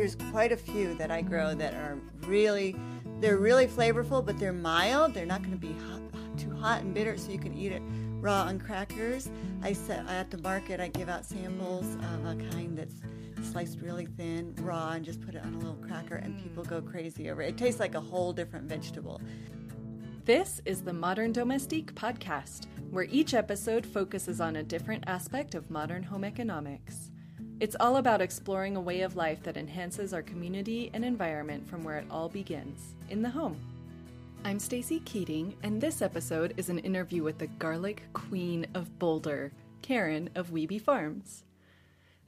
there's quite a few that I grow that are really, they're really flavorful, but they're mild. They're not going to be hot, too hot and bitter, so you can eat it raw on crackers. I set at the market. I give out samples of a kind that's sliced really thin, raw, and just put it on a little cracker, and people go crazy over it. It tastes like a whole different vegetable. This is the Modern Domestique podcast, where each episode focuses on a different aspect of modern home economics. It's all about exploring a way of life that enhances our community and environment from where it all begins in the home. I'm Stacy Keating, and this episode is an interview with the garlic queen of Boulder, Karen of WeeBee Farms.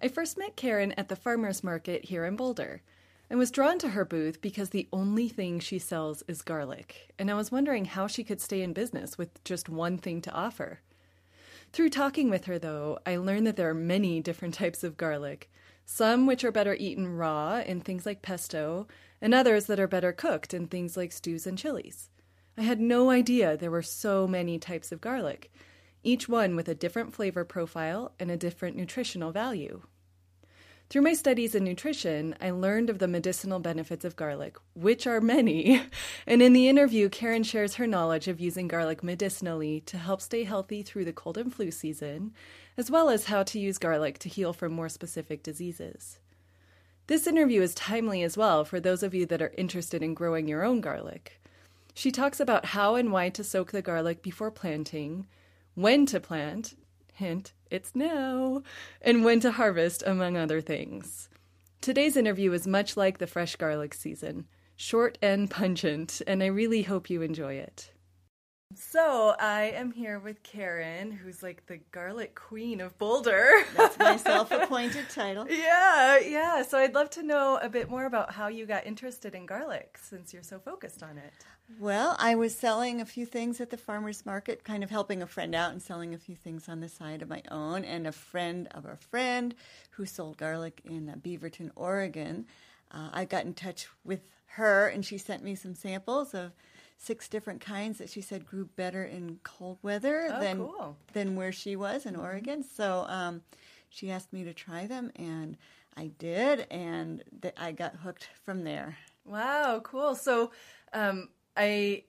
I first met Karen at the farmers market here in Boulder and was drawn to her booth because the only thing she sells is garlic, and I was wondering how she could stay in business with just one thing to offer. Through talking with her, though, I learned that there are many different types of garlic, some which are better eaten raw in things like pesto, and others that are better cooked in things like stews and chilies. I had no idea there were so many types of garlic, each one with a different flavor profile and a different nutritional value. Through my studies in nutrition, I learned of the medicinal benefits of garlic, which are many. And in the interview, Karen shares her knowledge of using garlic medicinally to help stay healthy through the cold and flu season, as well as how to use garlic to heal from more specific diseases. This interview is timely as well for those of you that are interested in growing your own garlic. She talks about how and why to soak the garlic before planting, when to plant, hint, it's now, and when to harvest, among other things. Today's interview is much like the fresh garlic season short and pungent, and I really hope you enjoy it. So, I am here with Karen, who's like the garlic queen of Boulder. That's my self appointed title. Yeah, yeah. So, I'd love to know a bit more about how you got interested in garlic since you're so focused on it. Well, I was selling a few things at the farmer's market, kind of helping a friend out and selling a few things on the side of my own. And a friend of a friend who sold garlic in uh, Beaverton, Oregon, uh, I got in touch with her and she sent me some samples of six different kinds that she said grew better in cold weather Oh, than cool. than where she was in Oregon. So um, she asked me to try them, and I did, and th- I got hooked from there. Wow, cool. So, um, I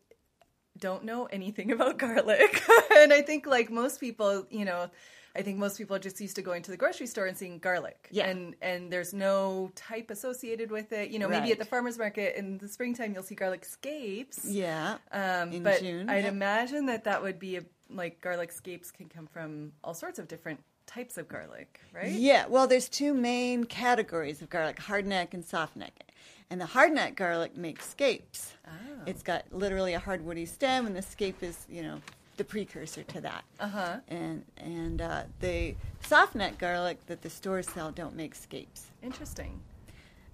don't know anything about garlic. and I think, like most people, you know, I think most people are just used to going to the grocery store and seeing garlic. Yeah. And and there's no type associated with it. You know, maybe at the farmer's market in the springtime you'll see garlic scapes. Yeah, Um, in but June, I'd yeah. imagine that that would be a, like garlic scapes can come from all sorts of different types of garlic, right? Yeah, well, there's two main categories of garlic: hardneck and softneck. And the hardneck garlic makes scapes. Oh. It's got literally a hardwoody stem, and the scape is, you know, the precursor to that. Uh huh. And and uh, the softneck garlic that the stores sell don't make scapes. Interesting.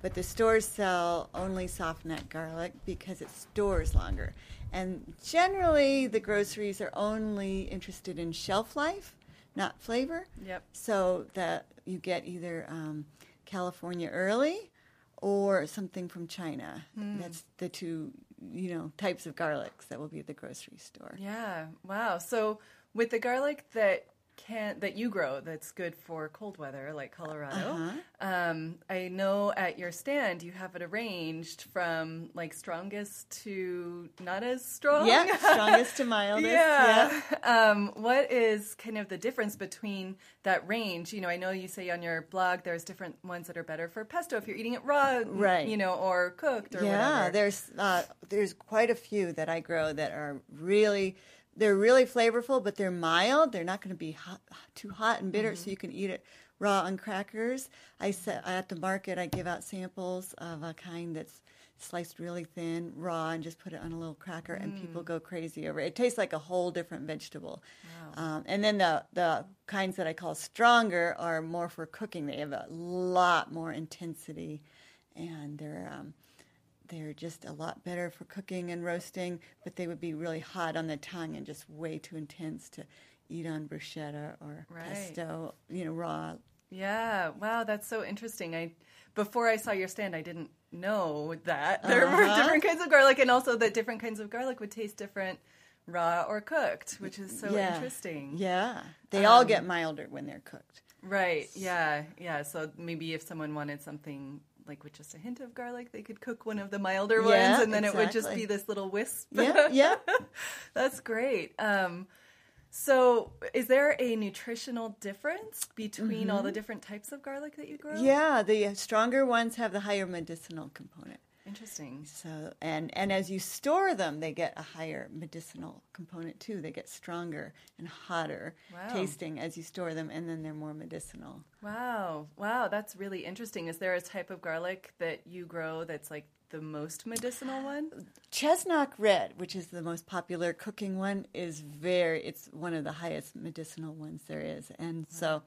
But the stores sell only soft neck garlic because it stores longer. And generally, the groceries are only interested in shelf life, not flavor. Yep. So that you get either um, California early or something from China. Hmm. That's the two, you know, types of garlics that will be at the grocery store. Yeah. Wow. So with the garlic that can that you grow that's good for cold weather like Colorado, Uh-huh. um, I know at your stand you have it arranged from like strongest to not as strong. Yeah, strongest to mildest. Yeah. Um, what is kind of the difference between that range? You know, I know you say on your blog there's different ones that are better for pesto if you're eating it raw, Right. You know, or cooked or yeah, whatever. there's uh, there's quite a few that I grow that are really they're really flavorful, but they're mild. They're not going to be hot, too hot and bitter, so you can eat it raw on crackers. I set at the market. I give out samples of a kind that's sliced really thin, raw, and just put it on a little cracker, and people go crazy over it. It tastes like a whole different vegetable. Um, and then the the kinds that I call stronger are more for cooking. They have a lot more intensity, and they're um, they're just a lot better for cooking and roasting, but they would be really hot on the tongue and just way too intense to eat on bruschetta or Right. pesto, you know, raw. Yeah, wow, that's so interesting. I before I saw your stand, I didn't know that there were Uh-huh. different kinds of garlic, and also that different kinds of garlic would taste different raw or cooked, which is so yeah. interesting. Yeah. They all Um, get milder when they're cooked. Right. Yeah. Yeah. So maybe if someone wanted something like with just a hint of garlic, they could cook one of the milder Yeah, ones, and then it would just be this little wisp. Yeah, yeah. That's great. Um, so, is there a nutritional difference between all the different types of garlic that you grow? Mm-hmm. Yeah, the stronger ones have the higher medicinal component. Interesting. So and and as you store them, they get a higher medicinal component too. They get stronger and hotter Wow. tasting as you store them, and then they're more medicinal. Wow. Wow. That's really interesting. Is there a type of garlic that you grow that's like the most medicinal one? Chestnut red, which is the most popular cooking one, is very. It's one of the highest medicinal ones there is, and so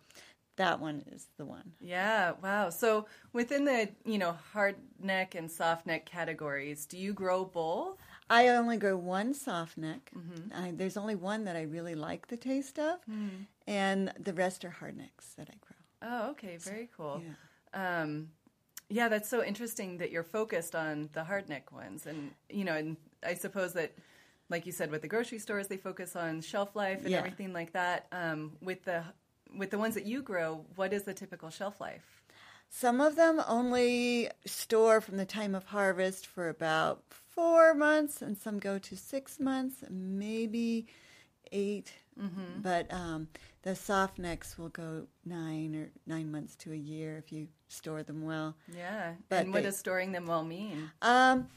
that one is the one. Yeah. Wow. So, within the, you know, hard neck and soft neck categories, do you grow both? I only grow one soft neck. Mm-hmm. I, there's only one that I really like the taste of, Hmm. and the rest are hard necks that I grow. Oh, okay. Very cool. Yeah. Um, yeah, that's so interesting that you're focused on the hard neck ones. And, you know, and I suppose that, like you said, with the grocery stores, they focus on shelf life and Yeah. everything like that. Um, with the with the ones that you grow, what is the typical shelf life? Some of them only store from the time of harvest for about four months, and some go to six months, maybe 8 Mm-hmm. But um, the soft necks will go nine or nine months to a year if you store them well. Yeah. But and what they- does storing them well mean? Um,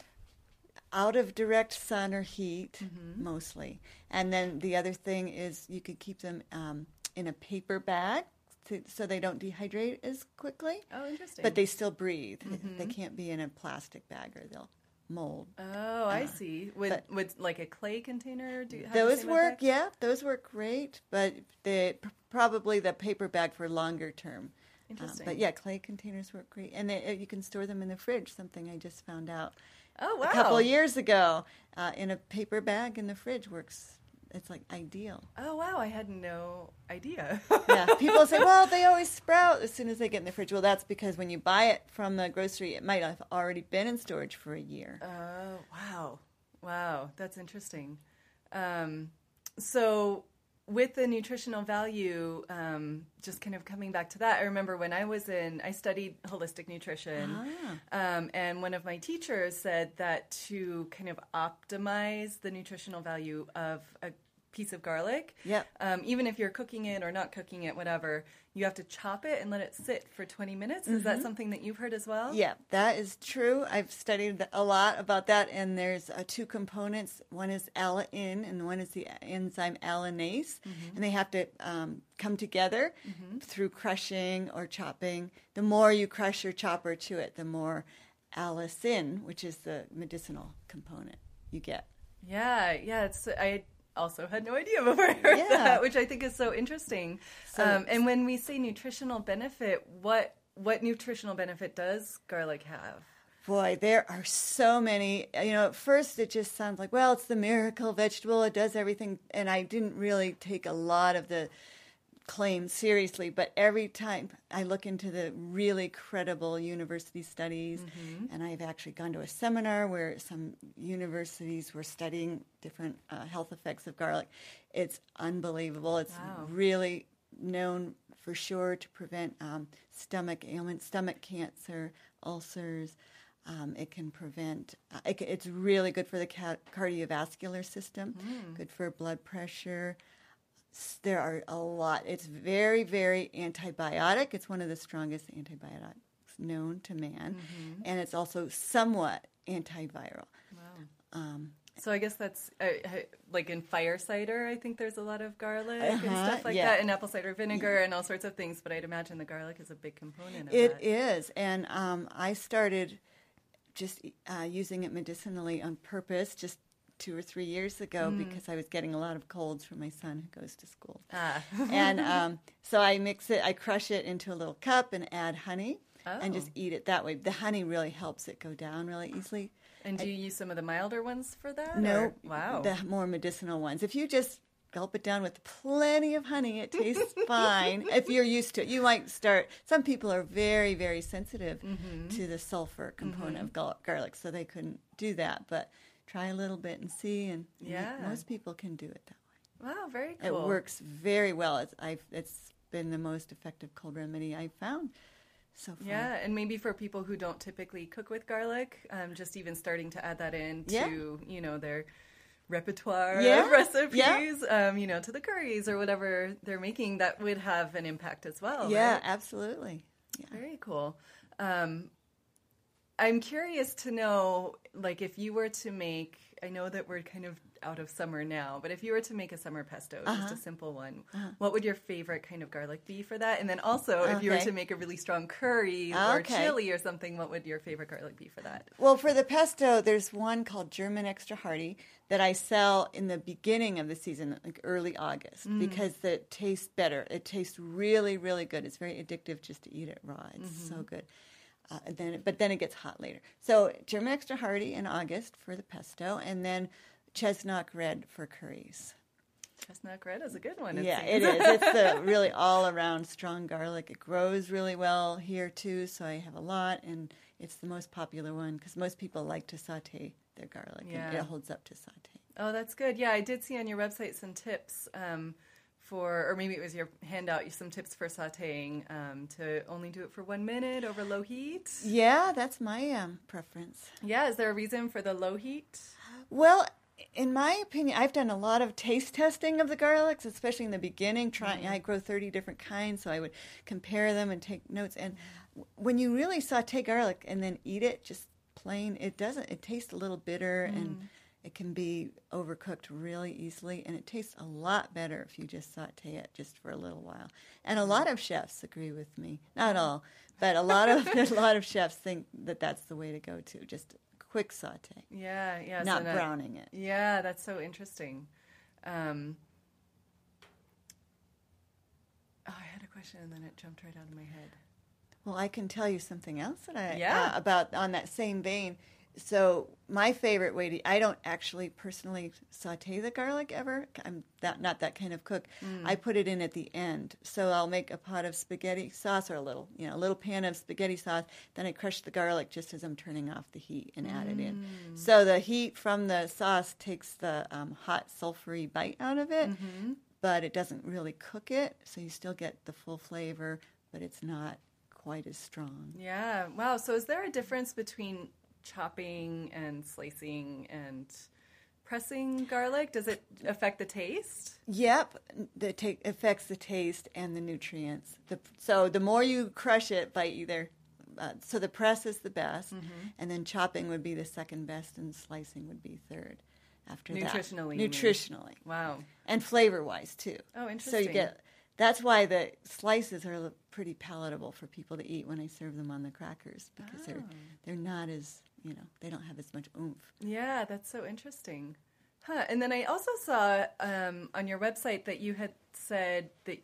out of direct sun or heat, Mm-hmm. mostly. And then the other thing is you could keep them um, in a paper bag to, so they don't dehydrate as quickly. Oh, interesting. But they still breathe. Mm-hmm. They can't be in a plastic bag or they'll mold. Oh, I see. With Uh, but- with like a clay container, do the those work, effect? yeah, those work great, but they probably the paper bag for longer term. Uh, Interesting. but yeah, clay containers work great, and they, uh, you can store them in the fridge. Something I just found out Oh, wow. a couple of years ago. Uh, in a paper bag in the fridge works. It's like ideal. Oh, wow. I had no idea. Yeah, people say, well, they always sprout as soon as they get in the fridge. Well, that's because when you buy it from the grocery, it might have already been in storage for a year. Oh, wow. Wow, that's interesting. Um, so, with the nutritional value, um, just kind of coming back to that, I remember when I was in, I studied holistic nutrition, um, and one of my teachers said that to kind of optimize the nutritional value of a piece of garlic, Yep. um, even if you're cooking it or not cooking it, whatever, you have to chop it and let it sit for 20 minutes. Is that something that you've heard as well? Yeah, that is true. I've studied a lot about that, and there's uh, two components. One is alliin, and one is the enzyme alliinase, and they have to um, come together through crushing or chopping. The more you crush or chop or chew it, the more allicin, which is the medicinal component, you get. Yeah, yeah. It's I also had no idea before I heard Yeah. that, which I think is so interesting. So- um, and when we say nutritional benefit, what what nutritional benefit does garlic have? Boy, there are so many. You know, at first it just sounds like, well, it's the miracle vegetable. It does everything. And I didn't really take a lot of the claims seriously. But every time I look into the really credible university studies, and I've actually gone to a seminar where some universities were studying different uh, health effects of garlic, it's unbelievable. It's Wow. really known for sure to prevent um, stomach ailments, stomach cancer, ulcers. Um, it can prevent. Uh, it, it's really good for the ca- cardiovascular system. Good for blood pressure. There are a lot. It's very, very antibiotic. It's one of the strongest antibiotics known to man, and it's also somewhat antiviral. Um, So I guess that's uh, uh, like in fire cider. I think there's a lot of garlic and Uh-huh, stuff like yeah. that, and apple cider vinegar and all sorts of things. But I'd imagine the garlic is a big component of It that. is, and um, I started just uh, using it medicinally on purpose just two or three years ago Mm. because I was getting a lot of colds from my son who goes to school. Ah. and um, so I mix it, I crush it into a little cup and add honey and Oh. just eat it that way. The honey really helps it go down really easily. And do you use some of the milder ones for that? No, or- Wow. the more medicinal ones. If you just gulp it down with plenty of honey, it tastes fine. If you're used to it, you might start. Some people are very, very sensitive Mm-hmm. to the sulfur component of garlic, so they couldn't do that. But try a little bit and see, and and Yeah. most people can do it that way. wow, very cool. It works very well. It's, I've, it's been the most effective cold remedy I've found So fun. Yeah, and maybe for people who don't typically cook with garlic, um, just even starting to add that in Yeah. to you know their repertoire Yeah, of recipes, yeah. um, you know, to the curries or whatever they're making, that would have an impact as well. yeah, right? absolutely. Yeah. Very cool. Um, I'm curious to know, like, if you were to make, I know that we're kind of out of summer now, but if you were to make a summer pesto, Uh-huh. just a uh-huh. simple one, uh-huh. what would your favorite kind of garlic be for that? And then also, if you were to make a really strong curry or chili or something, what would your favorite garlic be for that? Well, for the pesto, there's one called German Extra Hardy that I sell in the beginning of the season, like early August, mm. because it tastes better. It tastes really, really good. It's very addictive just to eat it raw. It's so mm-hmm. good. Uh, and then, but then it gets hot later. So German Extra Hardy in August for the pesto, and then Chestnut Red for curries. Chestnut red is a good one. It yeah, seems. it is. It's the really all around strong garlic. It grows really well here too, so I have a lot, and it's the most popular one because most people like to saute their garlic, and it holds up to saute. Oh, that's good. Yeah, I did see on your website some tips um, for, or maybe it was your handout, some tips for sauteing um, to only do it for one minute over low heat. Yeah, that's my um, preference. Yeah, is there a reason for the low heat? Well, in my opinion, I've done a lot of taste testing of the garlics, especially in the beginning. Trying, I grow thirty different kinds, so I would compare them and take notes. And when you really saute garlic and then eat it just plain, it doesn't. It tastes a little bitter and it can be overcooked really easily. And it tastes a lot better if you just saute it just for a little while. And a lot of chefs agree with me. Not all, but a lot of a lot of chefs think that that's the way to go too. Just quick saute Yeah, yeah. so not that- browning it. Yeah, that's so interesting. Um, oh, I had a question and then it jumped right out of my head. Well, I can tell you something else that I Yeah. uh, about on that same vein. So my favorite way to I don't actually personally saute the garlic ever. I'm that not that kind of cook. Mm. I put it in at the end. So I'll make a pot of spaghetti sauce or a little, you know, a little pan of spaghetti sauce. Then I crush the garlic just as I'm turning off the heat and add it in. Mm. So the heat from the sauce takes the um, hot sulfury bite out of it, mm-hmm. but it doesn't really cook it. So you still get the full flavor, but it's not quite as strong. Yeah. Wow. So, is there a difference between chopping and slicing and pressing garlic? Does it affect the taste? Yep, the ta- affects the taste and the nutrients. The, so the more you crush it by either, uh, so the press is the best, Mm-hmm. and then chopping would be the second best, and slicing would be third. After Nutritionally, that, nutritionally, Wow. and flavor wise too. Oh, interesting. So you get that's why the slices are pretty palatable for people to eat when I serve them on the crackers because they're Oh. they're not as you know they don't have as much oomph. Yeah, that's so interesting. Huh. And then I also saw um, on your website that you had said that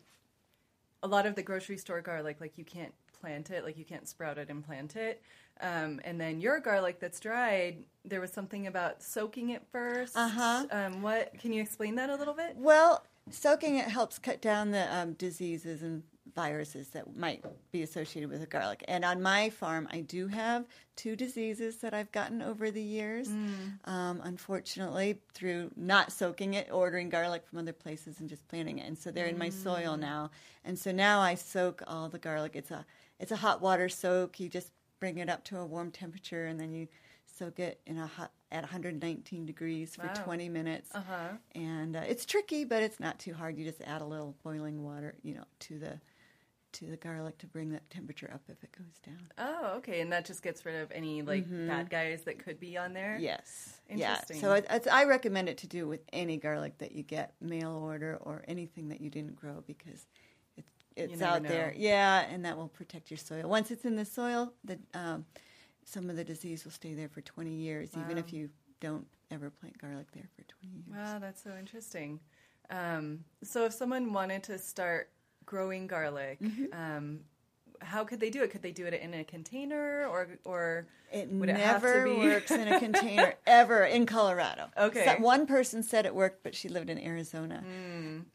a lot of the grocery store garlic, like you can't plant it, like you can't sprout it and plant it. Um, and then your garlic that's dried, there was something about soaking it 1st Uh-huh. Um, what can you explain that a little bit? Well, soaking it helps cut down the um, diseases and viruses that might be associated with the garlic. And on my farm, I do have two diseases that I've gotten over the years. Um, unfortunately, through not soaking it, ordering garlic from other places, and just planting it. And so they're in my soil now. And so now I soak all the garlic. It's a it's a hot water soak. You just bring it up to a warm temperature, and then you soak it in a hot at 119 degrees for Wow. 20 minutes Uh huh. and uh, it's tricky, but it's not too hard. You just add a little boiling water, you know, to the to the garlic to bring that temperature up if it goes down. Oh, okay. And that just gets rid of any like bad guys that could be on there. Yes, Interesting. Yeah. So it's, I recommend it to do with any garlic that you get mail order or anything that you didn't grow because it, it's out there. Yeah, and that will protect your soil. Once it's in the soil, the um, some of the disease will stay there for 20 years, even if you don't ever plant garlic there for 20 years. Wow, that's so interesting. Um, so, if someone wanted to start growing garlic, Mm-hmm. um, how could they do it? Could they do it in a container, or or It would it have to never be- works in a container ever in Colorado. Okay. So- one person said it worked, but she lived in Arizona.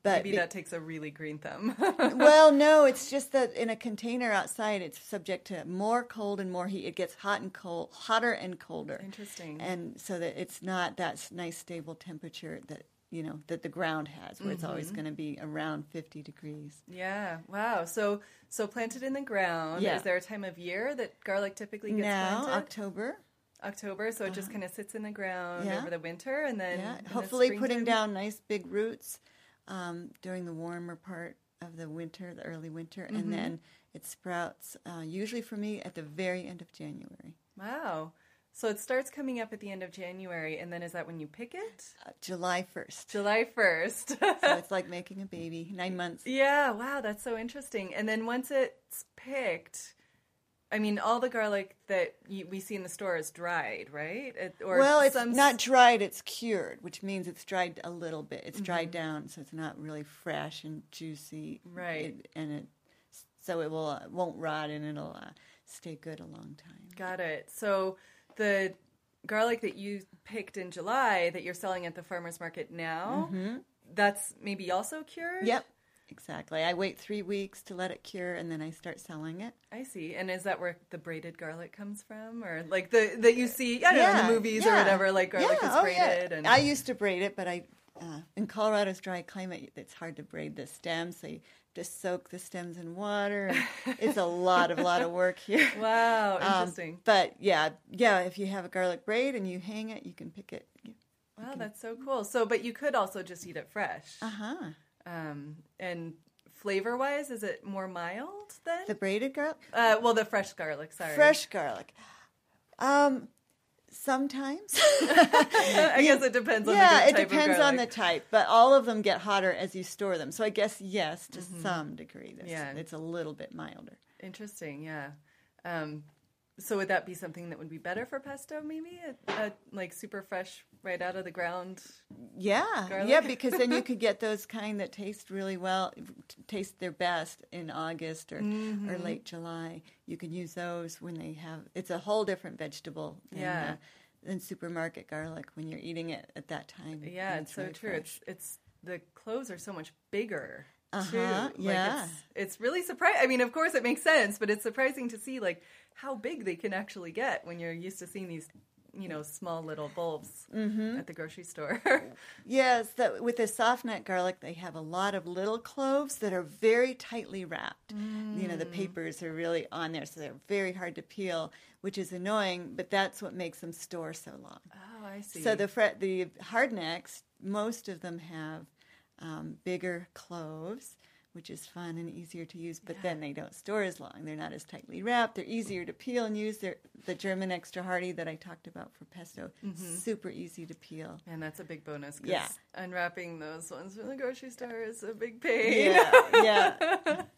but maybe be- that takes a really green thumb? well, no, it's just that in a container outside, it's subject to more cold and more heat. It gets hot and cold, hotter and colder. Interesting. And so that it's not that nice stable temperature that you know that the ground has, where it's always going to be around 50 degrees. Yeah. Wow. So so planted in the ground. Yeah. Is there a time of year that garlic typically gets now planted? October, October. So it just kind of sits in the ground Yeah. over the winter, and then yeah, in the hopefully putting down nice big roots um, during the warmer part of the winter, the early winter, Mm-hmm. and then it sprouts uh, usually for me at the very end of January, Wow. So it starts coming up at the end of January, and then is that when you pick it? uh, July 1st. July first. so it's like making a baby, nine months. Yeah, wow, that's so interesting. And then once it's picked, I mean, all the garlic that you, we see in the store is dried, right? It, or well, it's some not dried; it's cured, which means it's dried a little bit. It's dried Mm-hmm. down, so it's not really fresh and juicy. Right. It- and it so it will uh, won't rot and it'll uh, stay good a long time. Got it. So the garlic that you picked in July that you're selling at the farmers market now, that's maybe also cured. Mm-hmm. Yep, exactly. I wait three weeks to let it cure, and then I start selling it. I see. And is that where the braided garlic comes from, or like the that you see? I don't know in the movies or whatever. Like garlic Yeah, is oh, braided, yeah. and I used to braid it, but I uh, in Colorado's dry climate, it's hard to braid the stems. So you just soak the stems in water. It's a lot of lot of work here. wow, Um, interesting. but yeah, yeah. If you have a garlic braid and you hang it, you can pick it. wow, that's so cool. So, but you could also just eat it fresh. Uh huh. Um, and flavor wise, is it more mild then? The braided garlic, uh, well, the fresh garlic. Sorry, fresh garlic. Um, sometimes. I guess it depends on yeah, the it type of depends on the type, but all of them get hotter as you store them. So I guess yes, to some degree. This, Yeah. it's a little bit milder. Interesting, yeah. Um, so would that be something that would be better for pesto? Maybe a, a, like super fresh, right out of the ground. Yeah, Garlic? yeah, because then you could get those kind that taste really well, t- taste their best in August or Mm-hmm. or late July. You can use those when they have. It's a whole different vegetable than, Yeah. uh, than supermarket garlic when you're eating it at that time. Yeah, it's so really true. fresh. It's it's the cloves are so much bigger. Uh-huh, Too. Like, yeah. it's, it's really surprising. I mean, of course, it makes sense, but it's surprising to see like how big they can actually get when you're used to seeing these, you know, small little bulbs Mm-hmm. at the grocery store. Yes, that with the soft neck garlic, they have a lot of little cloves that are very tightly wrapped. You know, the papers are really on there, so they're very hard to peel, which is annoying. But that's what makes them store so long. oh, I see. So the fre- the hardnecks, most of them have um, bigger cloves, which is fun and easier to use. But then they don't store as long. They're not as tightly wrapped. They're easier to peel and use. They're the German extra hardy that I talked about for pesto. Super easy to peel. and that's a big bonus. 'cause Yeah. unwrapping those ones from the grocery store is a big pain. Yeah, yeah.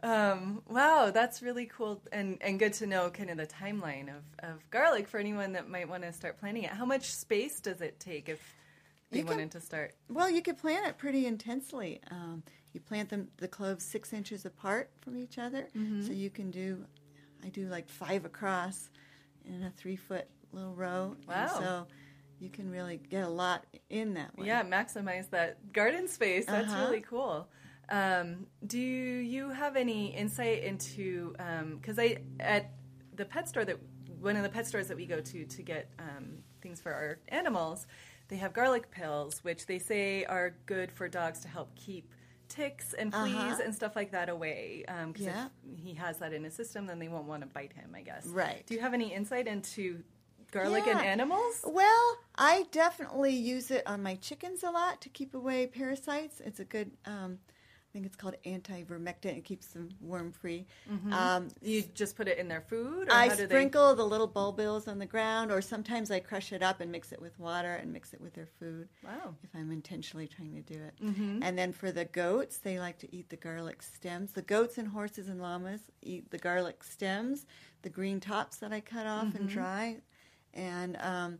Um, wow, that's really cool and, and good to know kind of the timeline of, of garlic for anyone that might want to start planting it. How much space does it take if they You can- wanted to start? Well, you could plant it pretty intensely. Um, you plant them the cloves six inches apart from each other, Mm-hmm. so you can do. I do like five across in a three foot little row. and Wow. so you can really get a lot in that. Yeah, maximize that garden space. That's Uh-huh. really cool. Um, do you have any insight into because I at the pet store that one of the pet stores that we go to to get um, things for our animals, they have garlic pills, which they say are good for dogs to help keep ticks and fleas Uh-huh. and stuff like that away. Because Yeah. if he has that in his system, then they won't want to bite him. I guess. Right. Do you have any insight into garlic and animals? Well, I definitely use it on my chickens a lot to keep away parasites. It's a good. Um, think it's called anti-vermectin. It keeps them worm-free. Um, You just put it in their food, or I how do they? sprinkle the little bulbils on the ground, or sometimes I crush it up and mix it with water and mix it with their food Wow. if I'm intentionally trying to do it. Mm-hmm. And then for the goats, they like to eat the garlic stems. The goats and horses and llamas eat the garlic stems, the green tops that I cut off Mm-hmm. and dry, and um,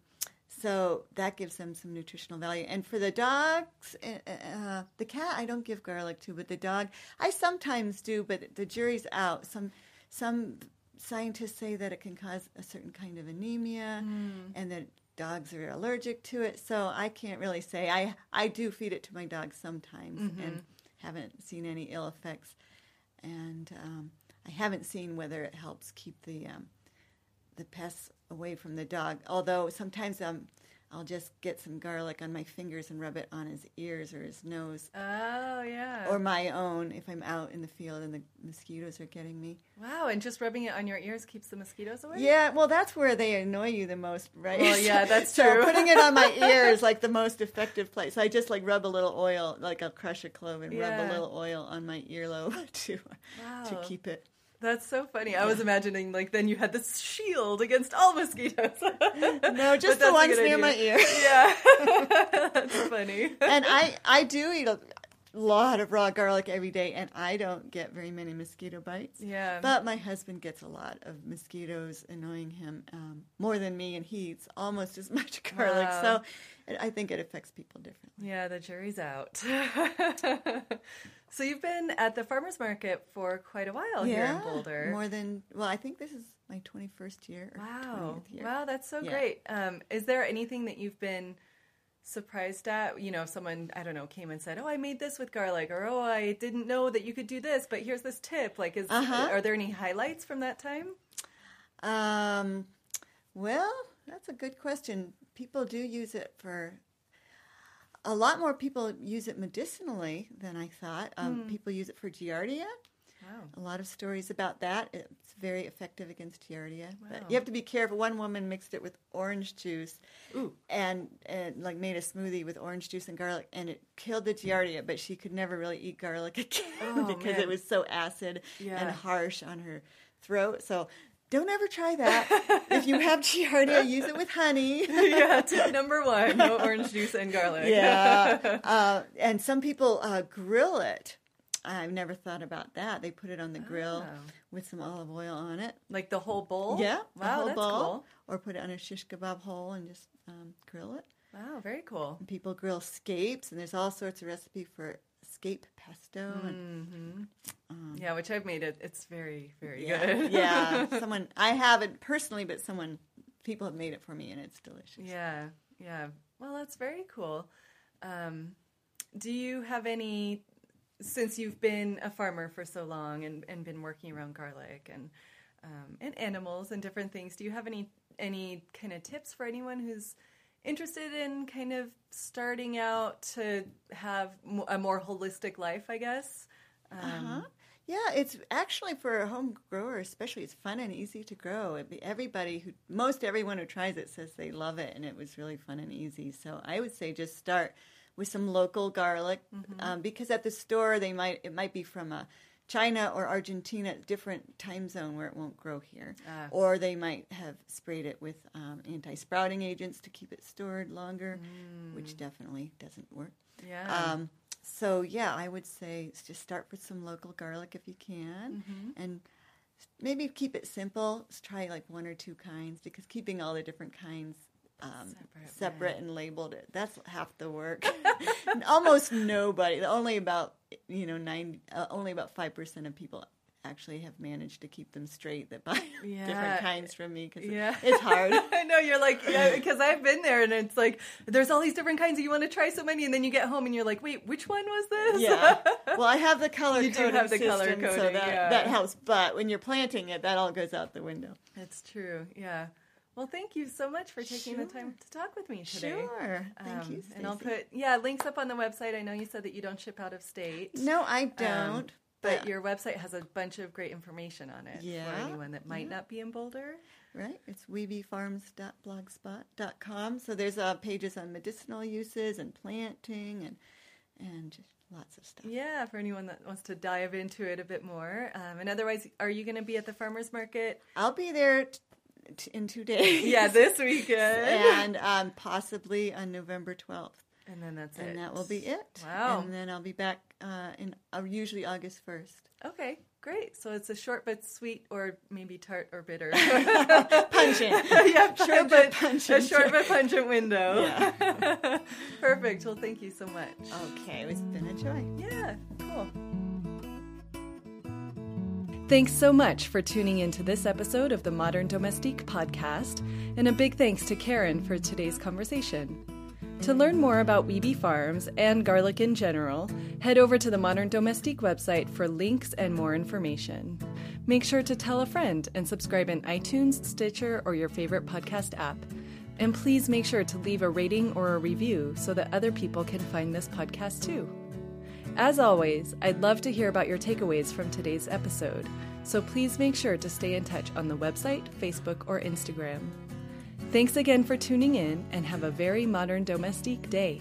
so that gives them some nutritional value. And for the dogs, uh, uh, the cat I don't give garlic to, but the dog I sometimes do. But the jury's out. Some some scientists say that it can cause a certain kind of anemia, and that dogs are allergic to it. So I can't really say. I I do feed it to my dogs sometimes, and haven't seen any ill effects. And um, I haven't seen whether it helps keep the um, the pests away from the dog. Although sometimes um, I'll just get some garlic on my fingers and rub it on his ears or his nose. Oh, yeah. Or my own if I'm out in the field and the mosquitoes are getting me. wow, and just rubbing it on your ears keeps the mosquitoes away? Yeah, well, that's where they annoy you the most, right? Well, yeah, that's so true. putting it on my ears like the most effective place. I just like rub a little oil, like I'll crush a clove and rub a little oil on my earlobe to to keep it. That's so funny. I was imagining like then you had this shield against all mosquitoes. No, just the ones near my ear. Yeah, that's funny. and I I do eat lot of raw garlic every day, and I don't get very many mosquito bites. Yeah, But my husband gets a lot of mosquitoes annoying him um, more than me, and he eats almost as much garlic. Wow. So it, I think it affects people differently. yeah, the jury's out. so you've been at the farmers market for quite a while here in Boulder. more than well, I think this is my twenty first year. Or Wow. 20th year. Wow, that's so Yeah. great. Um, is there anything that you've been surprised at? You know, if someone, I don't know, came and said, Oh, I made this with garlic, or Oh, I didn't know that you could do this, but here's this tip. Like, is Uh-huh. are there any highlights from that time? Um, well, that's a good question. People do use it for. A lot more people use it medicinally than I thought. Um, Hmm. People use it for giardia. Wow. A lot of stories about that. It's very effective against giardia. Wow. But you have to be careful. One woman mixed it with orange juice Ooh. and, and like made a smoothie with orange juice and garlic, and it killed the giardia. But she could never really eat garlic again Oh, because man. it was so acid Yeah. and harsh on her throat. So don't ever try that. if you have giardia, use it with honey. yeah, tip number one: no orange juice and garlic. yeah. Uh, and some people uh, grill it. I've never thought about that. They put it on the grill Oh. with some olive oil on it. like the whole bowl. Yeah, the Wow, whole that's bowl. cool. Or put it on a shish kebab hole and just um, grill it. Wow, very cool. And people grill scapes, and there's all sorts of recipe for scape pesto. And, hmm yeah, which I've made it. It's very, very yeah, good. yeah. Someone I haven't personally, but someone people have made it for me, and it's delicious. Yeah, yeah. Well, that's very cool. Um, do you have any, since you've been a farmer for so long and, and been working around garlic and um, and animals and different things, do you have any any kind of tips for anyone who's interested in kind of starting out to have a more holistic life? I guess. Um, Uh-huh. Yeah, it's actually for a home grower, especially. It's fun and easy to grow. Everybody who, most everyone who tries it says they love it, and it was really fun and easy. So I would say just start with some local garlic, um, because at the store they might it might be from a China or Argentina, different time zone where it won't grow here, Ah. or they might have sprayed it with um, anti-sprouting agents to keep it stored longer, which definitely doesn't work. Yeah. Um, so yeah, I would say just start with some local garlic if you can, Mm-hmm. and maybe keep it simple. Try like one or two kinds because keeping all the different kinds um, Separate, separate, and labeled it that's half the work. Almost nobody, only about you know nine, uh, only about five percent of people actually have managed to keep them straight that buy Yeah. different kinds from me because Yeah. it's hard. I know you're like, yeah, because I've been there and it's like, there's all these different kinds and you want to try so many and then you get home and you're like, wait, which one was this? Yeah. Well, I have the color You do have the color system, so coding, that yeah. that helps. But when you're planting it, that all goes out the window. It's true. Yeah. Well, thank you so much for taking the time to talk with me today. Sure. Thank Um, you. And I'll put, yeah, links up on the website. I know you said that you don't ship out of state. No, I Um, don't. but your website has a bunch of great information on it for Yeah, anyone that might not be in Boulder. right, it's weebeefarms.blogspot.com. So there's uh, pages on medicinal uses and planting and and just lots of stuff. Yeah, for anyone that wants to dive into it a bit more. Um, and otherwise, are you going to be at the farmers market? I'll be there t- t- in two days. Yeah, this weekend. and um, possibly on November 12th. And then that's it. And that will be it. Wow. And then I'll be back uh, in uh, usually August 1st. Okay, great. So it's a short but sweet, or maybe tart or bitter. Pungent. yeah, Short but but a short but pungent window. Yeah. Perfect. Well, thank you so much. Okay, it's been a joy. Yeah, cool. Thanks so much for tuning into this episode of the Modern Domestique podcast, and a big thanks to Karen for today's conversation. To learn more about WeeBee Farms and garlic in general, head over to the Modern Domestique website for links and more information. Make sure to tell a friend and subscribe in iTunes, Stitcher, or your favorite podcast app. And please make sure to leave a rating or a review so that other people can find this podcast too. As always, I'd love to hear about your takeaways from today's episode, so please make sure to stay in touch on the website, Facebook, or Instagram. Thanks again for tuning in and have a very modern domestique day.